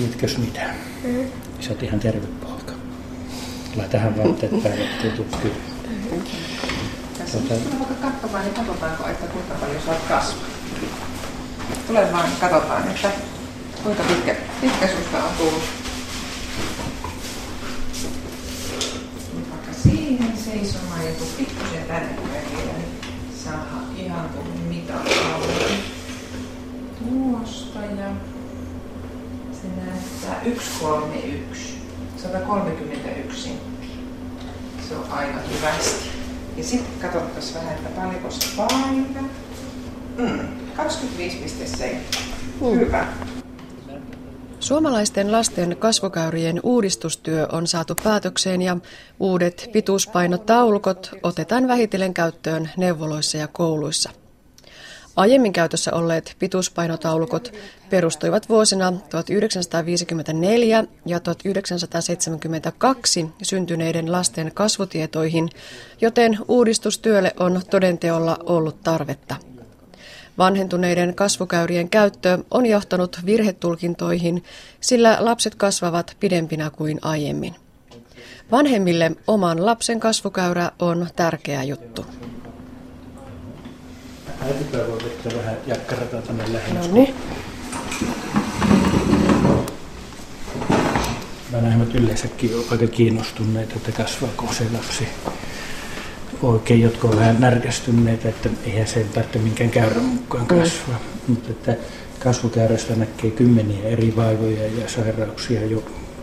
Tiedätkös mitä? Mm. Sä oot ihan terve poika. Tähän vaatteet päälle, tutut kyllä. Tässä tuota... on vaikka katsomaan, niin katsotaanko, että kuinka paljon sä oot kasvanut. Tule vaan, katsotaan, että kuinka pitkä, pitkä susta on tullut. Vaikka siihen seisomaan ja tuu pikkusen tänne vielä, niin saa ihan tuon mitan Tuosta ja se näyttää 131, 131 senttiä. Se on aika hyvästi. Ja sitten katsottaisiin vähän, että paljonko se painaa. Mm, 25,7. Mm. Hyvä. Suomalaisten lasten kasvokäyrien uudistustyö on saatu päätökseen ja uudet pituuspainotaulukot otetaan vähitellen käyttöön neuvoloissa ja kouluissa. Aiemmin käytössä olleet pituuspainotaulukot perustuivat vuosina 1954 ja 1972 syntyneiden lasten kasvutietoihin, joten uudistustyölle on todenteolla ollut tarvetta. Vanhentuneiden kasvukäyrien käyttö on johtanut virhetulkintoihin, sillä lapset kasvavat pidempinä kuin aiemmin. Vanhemmille oman lapsen kasvukäyrä on tärkeä juttu. Äitipää voi vetää vähän jakkarata tänne lähemmäs. No niin. Yleensäkin aika kiinnostuneita, että kasvaako se lapsi oikein, jotka ovat vähän närkästyneitä, että eihän se tarvitse minkään käyrän mukaan kasvaa. Mm. Mutta että kasvukäyrästä näkee kymmeniä eri vaivoja ja sairauksia jo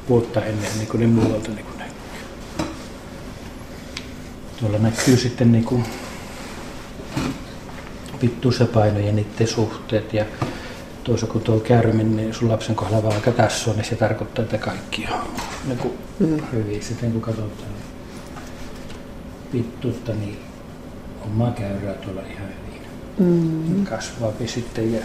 vuotta ennen niin kuin ne muualta niin kuin näkyy. Tuolla näkyy sitten niin kuin pittuusapaino ja niiden suhteet. Ja toisaalta kun tuo käyrä menee sun lapsen kohdalla vaan aika tässä on, niin se tarkoittaa, että kaikki on niin kuin mm. hyvin. Sitten kun katsotaan pittuutta, niin omaa käyrää tuolla ihan hyvin. Mm. Kasvaa sitten ja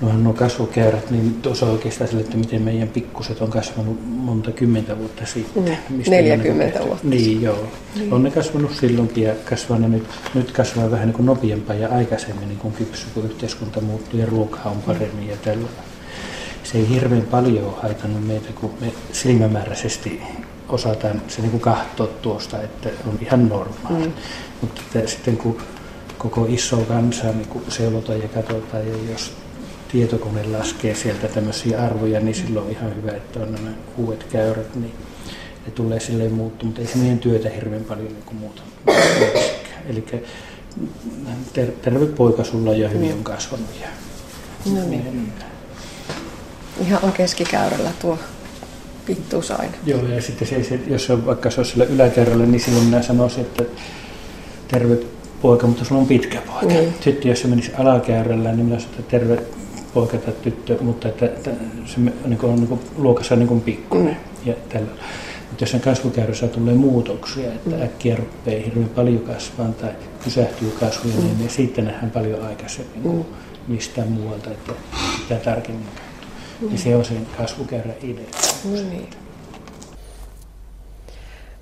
Nohan nuo kasvukäyrät, niin tuossa oikeastaan sille, että miten meidän pikkuset on kasvanut monta kymmentä vuotta sitten. Mm, mistä 40 vuotta Niin, joo. Niin. On ne kasvanut silloinkin ja kasvaa ne nyt, nyt kasvaa vähän niin kuin nopeampaa ja aikaisemmin niin kuin kypsy, kun yhteiskunta muuttuu ja ruoka on paremmin mm. ja tällä. Se ei hirveän paljon ole haitannut meitä, kun me silmämääräisesti osataan se niin kuin katsoa tuosta, että on ihan normaali. Mm. Mutta sitten kun koko iso kansa niin seulotaan ja katsotaan ja jos tietokone laskee sieltä tämmöisiä arvoja, niin silloin on ihan hyvä, että on nämä uudet käyrät, niin ne tulee silleen muuttu, mutta ei se meidän työtä hirveän paljon niin kuin muuta. Eli ter- terve poika sulla ja hyvin on kasvanut. Ja, no niin. Ihan on keskikäyrällä tuo pittuus aina. Joo, ja sitten se, se, jos on, vaikka se olisi sillä yläkerralla, niin silloin minä sanoisin, että terve poika, mutta sulla on pitkä poika. Niin. Sitten jos se menisi alakäyrällä, niin minä sanoisin, että terve poika tai tyttö, mutta että, että se niin kuin, on niin kuin, luokassa niin kuin pikkuinen. Mm. Ja tällä. Mutta jos sen kasvukäyrässä tulee muutoksia, että mm. äkkiä rupeaa hirveän paljon kasvaa tai pysähtyy kasvuja, mm. niin siitä nähdään paljon aikaisemmin mm. kuin mistään muualta, että pitää tarkemmin mm. Ja se on sen kasvukäyrän idea. Niin.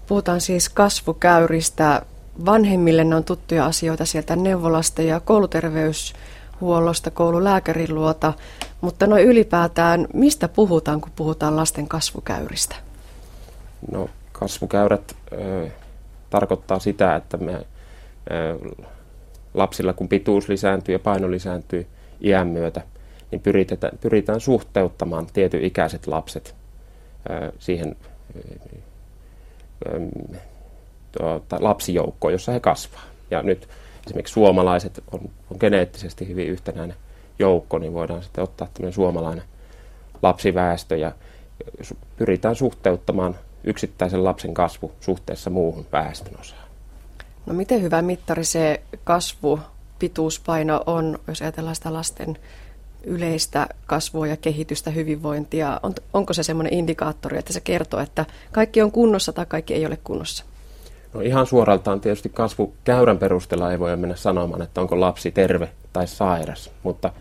Puhutaan siis kasvukäyristä. Vanhemmille ne on tuttuja asioita sieltä neuvolasta ja kouluterveys huollosta, koululääkärin luota, mutta noin ylipäätään, mistä puhutaan, kun puhutaan lasten kasvukäyristä? No kasvukäyrät ö, tarkoittaa sitä, että me ö, lapsilla kun pituus lisääntyy ja paino lisääntyy iän myötä, niin pyritään, pyritään suhteuttamaan tietyn ikäiset lapset ö, siihen ö, tuota, lapsijoukkoon, jossa he kasvaa. Ja nyt esimerkiksi suomalaiset on, on geneettisesti hyvin yhtenäinen joukko, niin voidaan sitten ottaa tämmöinen suomalainen lapsiväestö ja pyritään suhteuttamaan yksittäisen lapsen kasvu suhteessa muuhun väestönosaan. No miten hyvä mittari se kasvu, pituuspaino on, jos ajatellaan sitä lasten yleistä kasvua ja kehitystä, hyvinvointia? On, onko se semmoinen indikaattori, että se kertoo, että kaikki on kunnossa tai kaikki ei ole kunnossa? No ihan suoraltaan tietysti kasvukäyrän perusteella ei voi mennä sanomaan, että onko lapsi terve tai sairas, mutta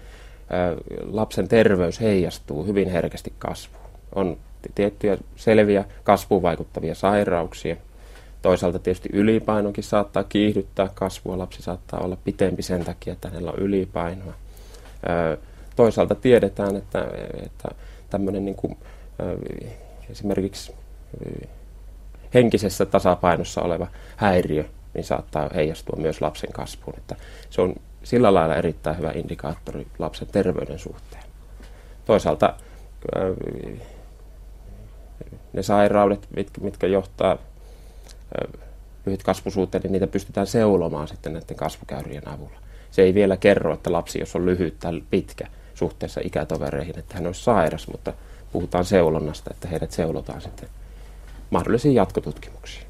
lapsen terveys heijastuu hyvin herkästi kasvuun. On tiettyjä selviä kasvuun vaikuttavia sairauksia. Toisaalta tietysti ylipainokin saattaa kiihdyttää kasvua. Lapsi saattaa olla pitempi sen takia, että hänellä on ylipainoa. Toisaalta tiedetään, että, että tämmöinen niin kuin, esimerkiksi henkisessä tasapainossa oleva häiriö, niin saattaa heijastua myös lapsen kasvuun. Että se on sillä lailla erittäin hyvä indikaattori lapsen terveyden suhteen. Toisaalta ne sairaudet, mitkä, johtaa lyhyt kasvusuuteen, niin niitä pystytään seulomaan sitten näiden kasvukäyrien avulla. Se ei vielä kerro, että lapsi, jos on lyhyt tai pitkä suhteessa ikätovereihin, että hän olisi sairas, mutta puhutaan seulonnasta, että heidät seulotaan sitten mahdollisiin jatkotutkimuksiin.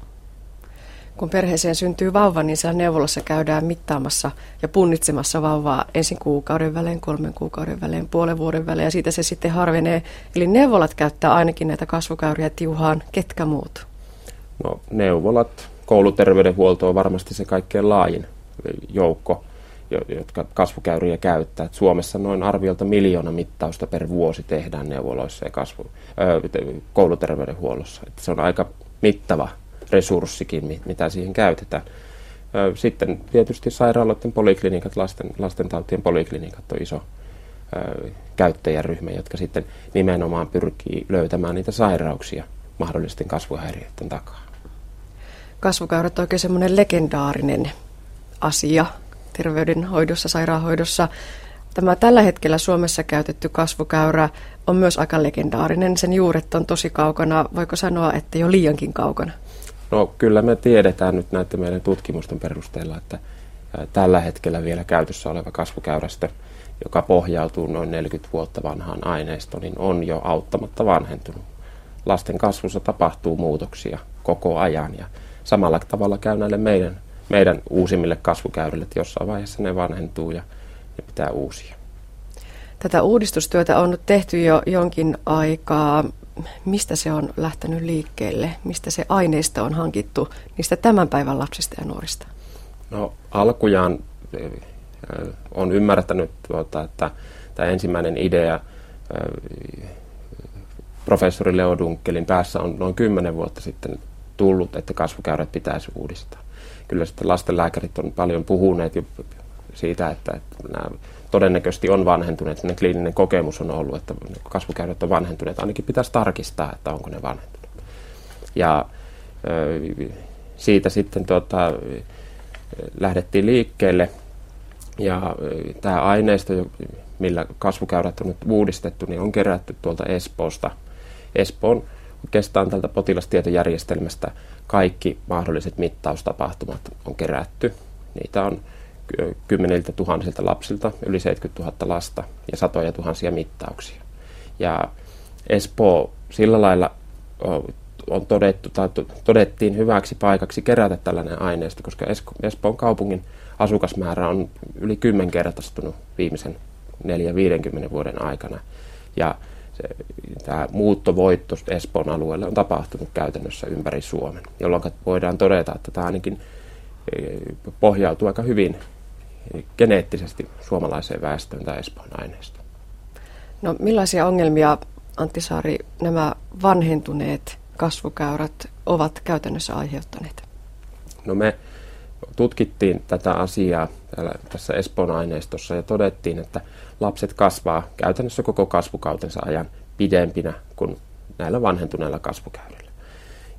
Kun perheeseen syntyy vauva, niin siellä neuvolassa käydään mittaamassa ja punnitsemassa vauvaa ensin kuukauden välein, kolmen kuukauden välein, puolen vuoden välein ja siitä se sitten harvenee. Eli neuvolat käyttää ainakin näitä kasvukäyriä tiuhaan. Ketkä muut? No neuvolat, kouluterveydenhuolto on varmasti se kaikkein laajin joukko, jotka kasvukäyriä käyttää. Suomessa noin arviolta miljoona mittausta per vuosi tehdään neuvoloissa ja kasvu, ö, kouluterveydenhuollossa. Että se on aika mittava resurssikin, mitä siihen käytetään. Sitten tietysti sairaaloiden poliklinikat, lasten, lastentautien poliklinikat on iso ö, käyttäjäryhmä, jotka sitten nimenomaan pyrkii löytämään niitä sairauksia mahdollisten kasvuhäiriöiden takaa. Kasvukäyrät on oikein semmoinen legendaarinen asia terveydenhoidossa, sairaanhoidossa. Tämä tällä hetkellä Suomessa käytetty kasvukäyrä on myös aika legendaarinen. Sen juuret on tosi kaukana, voiko sanoa, että jo liiankin kaukana? No kyllä me tiedetään nyt näiden meidän tutkimusten perusteella, että tällä hetkellä vielä käytössä oleva kasvukäyrästö, joka pohjautuu noin 40 vuotta vanhaan aineistoon, niin on jo auttamatta vanhentunut. Lasten kasvussa tapahtuu muutoksia koko ajan ja samalla tavalla käy näille meidän, meidän uusimmille kasvukäyrille, että jossain vaiheessa ne vanhentuu ja ne pitää uusia. Tätä uudistustyötä on nyt tehty jo jonkin aikaa mistä se on lähtenyt liikkeelle, mistä se aineisto on hankittu niistä tämän päivän lapsista ja nuorista? No alkujaan eh, on ymmärtänyt, tuota, että tämä ensimmäinen idea eh, professori Leo Dunkelin päässä on noin kymmenen vuotta sitten tullut, että kasvukäyrät pitäisi uudistaa. Kyllä sitten lastenlääkärit on paljon puhuneet jo siitä, että, että nämä todennäköisesti on vanhentuneet. Ne kliininen kokemus on ollut, että kasvukäyrät on vanhentuneet. Ainakin pitäisi tarkistaa, että onko ne vanhentuneet. Ja siitä sitten tota, lähdettiin liikkeelle. Ja tämä aineisto, millä kasvukäyrät on nyt uudistettu, niin on kerätty tuolta Espoosta. Espoon oikeastaan tältä potilastietojärjestelmästä kaikki mahdolliset mittaustapahtumat on kerätty. Niitä on kymmeniltä tuhansilta lapsilta, yli 70 000 lasta ja satoja tuhansia mittauksia. Ja Espoo sillä lailla on todettu, tai todettiin hyväksi paikaksi kerätä tällainen aineisto, koska Espoon kaupungin asukasmäärä on yli kymmenkertaistunut viimeisen 4-50 vuoden aikana. Ja se, tämä muuttovoitto Espoon alueelle on tapahtunut käytännössä ympäri Suomen, jolloin voidaan todeta, että tämä ainakin pohjautuu aika hyvin geneettisesti suomalaiseen väestöön tai Espoon aineistoon. No millaisia ongelmia, Antti Saari, nämä vanhentuneet kasvukäyrät ovat käytännössä aiheuttaneet? No me tutkittiin tätä asiaa tässä Espoon aineistossa ja todettiin, että lapset kasvaa käytännössä koko kasvukautensa ajan pidempinä kuin näillä vanhentuneilla kasvukäyrillä.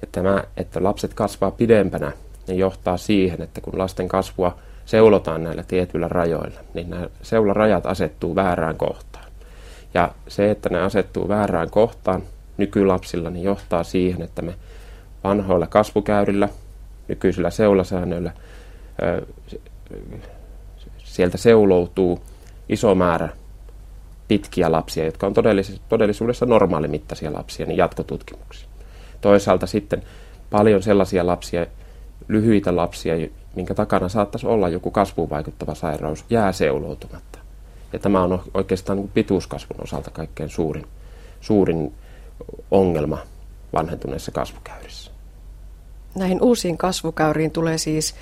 Ja tämä, että lapset kasvaa pidempänä, niin johtaa siihen, että kun lasten kasvua seulotaan näillä tietyillä rajoilla, niin nämä seularajat asettuu väärään kohtaan. Ja se, että ne asettuu väärään kohtaan nykylapsilla, niin johtaa siihen, että me vanhoilla kasvukäyrillä, nykyisillä seulasäännöillä, sieltä seuloutuu iso määrä pitkiä lapsia, jotka on todellisuudessa normaalimittaisia lapsia, niin jatkotutkimuksia. Toisaalta sitten paljon sellaisia lapsia, lyhyitä lapsia, minkä takana saattaisi olla joku kasvuun vaikuttava sairaus, jää seuloutumatta. Ja tämä on oikeastaan niin pituuskasvun osalta kaikkein suurin, suurin ongelma vanhentuneessa kasvukäyrissä. Näihin uusiin kasvukäyriin tulee siis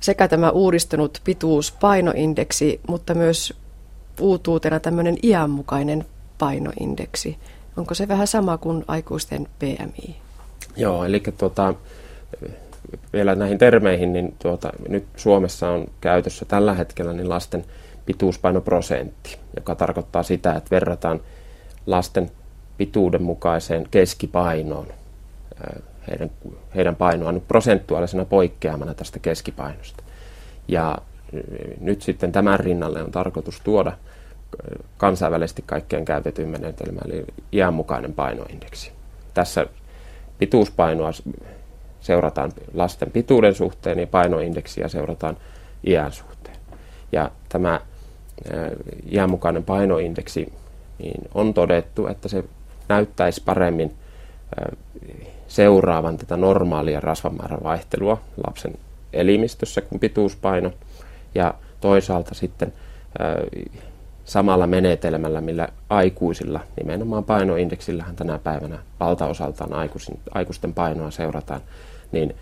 sekä tämä uudistunut pituuspainoindeksi, mutta myös uutuutena tämmöinen iänmukainen painoindeksi. Onko se vähän sama kuin aikuisten BMI? Joo, eli tuota, vielä näihin termeihin, niin tuota, nyt Suomessa on käytössä tällä hetkellä niin lasten pituuspainoprosentti, joka tarkoittaa sitä, että verrataan lasten pituuden mukaiseen keskipainoon heidän, heidän painoaan prosentuaalisena poikkeamana tästä keskipainosta. Ja nyt sitten tämän rinnalle on tarkoitus tuoda kansainvälisesti kaikkein käytetyin menetelmä, eli iänmukainen painoindeksi. Tässä pituuspainoa seurataan lasten pituuden suhteen ja painoindeksiä seurataan iän suhteen. Ja tämä iänmukainen painoindeksi niin on todettu, että se näyttäisi paremmin seuraavan tätä normaalia rasvamäärän vaihtelua lapsen elimistössä kuin pituuspaino. Ja toisaalta sitten samalla menetelmällä, millä aikuisilla, nimenomaan painoindeksillähän tänä päivänä valtaosaltaan aikuisten painoa seurataan, niin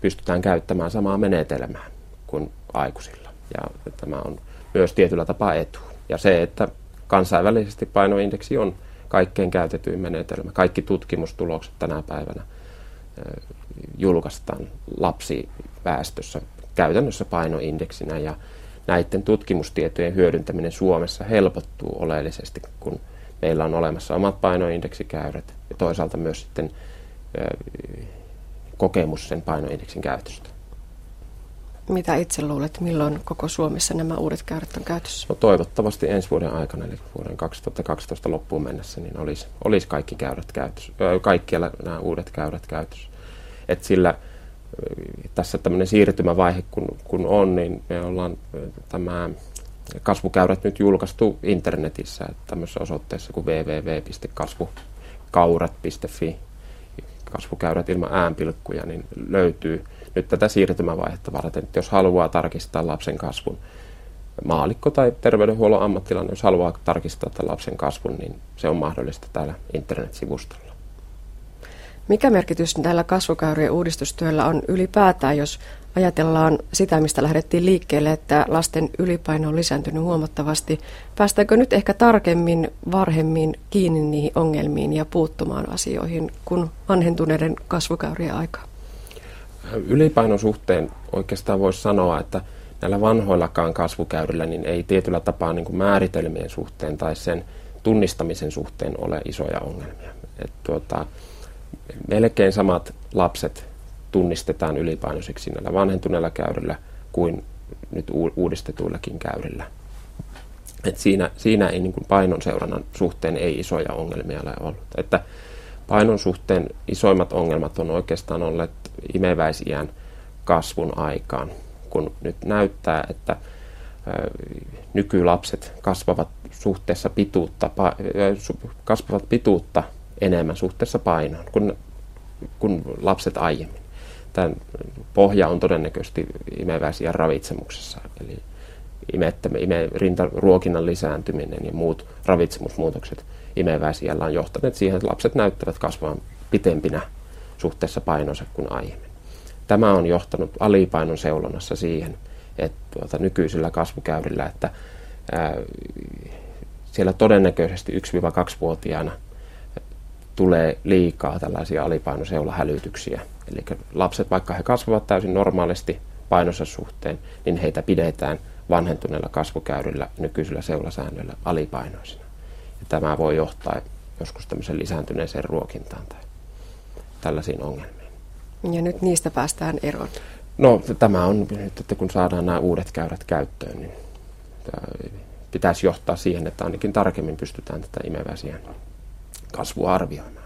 pystytään käyttämään samaa menetelmää kuin aikuisilla. Ja tämä on myös tietyllä tapaa etu. Ja se, että kansainvälisesti painoindeksi on kaikkein käytetyin menetelmä. Kaikki tutkimustulokset tänä päivänä julkaistaan lapsiväestössä käytännössä painoindeksinä ja näiden tutkimustietojen hyödyntäminen Suomessa helpottuu oleellisesti, kun meillä on olemassa omat painoindeksikäyrät ja toisaalta myös sitten kokemus sen painoindeksin käytöstä. Mitä itse luulet, milloin koko Suomessa nämä uudet käyrät on käytössä? No toivottavasti ensi vuoden aikana, eli vuoden 2012 loppuun mennessä, niin olisi, olisi kaikki käyrät käytössä, kaikkialla nämä uudet käyrät käytössä. Et sillä tässä tämmöinen siirtymävaihe kun, kun on, niin me ollaan tämä kasvukäyrät nyt julkaistu internetissä tämmöisessä osoitteessa kuin www.kasvukaurat.fi kasvukäyrät ilman äänpilkkuja, niin löytyy nyt tätä siirtymävaihetta varten, että jos haluaa tarkistaa lapsen kasvun, maalikko tai terveydenhuollon ammattilainen, jos haluaa tarkistaa tämän lapsen kasvun, niin se on mahdollista täällä internetsivustolla. Mikä merkitys tällä kasvukäyrien uudistustyöllä on ylipäätään, jos ajatellaan sitä, mistä lähdettiin liikkeelle, että lasten ylipaino on lisääntynyt huomattavasti. Päästäänkö nyt ehkä tarkemmin, varhemmin kiinni niihin ongelmiin ja puuttumaan asioihin kuin vanhentuneiden kasvukäyrien aikaa? Ylipainon suhteen oikeastaan voisi sanoa, että näillä vanhoillakaan kasvukäyrillä niin ei tietyllä tapaa niin kuin määritelmien suhteen tai sen tunnistamisen suhteen ole isoja ongelmia. Et tuota, melkein samat lapset tunnistetaan ylipainoisiksi näillä vanhentuneilla käyrillä kuin nyt uudistetuillakin käyrillä. Et siinä, siinä ei niin kuin painon seurannan suhteen ei isoja ongelmia ole ollut. Että painon suhteen isoimmat ongelmat on oikeastaan olleet imeväisiän kasvun aikaan, kun nyt näyttää, että nykylapset kasvavat suhteessa pituutta, kasvavat pituutta enemmän suhteessa painoon kuin, kuin lapset aiemmin. Tämän pohja on todennäköisesti imeväisiä ravitsemuksessa, eli imettämme, ime, rintaruokinnan lisääntyminen ja muut ravitsemusmuutokset imeväisiällä on johtaneet siihen, että lapset näyttävät kasvavan pitempinä suhteessa painonsa kuin aiemmin. Tämä on johtanut alipainon seulonnassa siihen, että tuota, nykyisillä kasvukäyrillä, että ää, siellä todennäköisesti 1-2-vuotiaana tulee liikaa tällaisia alipainoseulahälytyksiä. Eli lapset, vaikka he kasvavat täysin normaalisti painonsa suhteen, niin heitä pidetään vanhentuneella kasvukäyrillä nykyisillä seulasäännöillä alipainoisina. Ja tämä voi johtaa joskus tämmöisen lisääntyneeseen ruokintaan tai tällaisiin ongelmiin. Ja nyt niistä päästään eroon. No tämä on nyt, että kun saadaan nämä uudet käyrät käyttöön, niin pitäisi johtaa siihen, että ainakin tarkemmin pystytään tätä imeväisiä kasvua arvioimaan.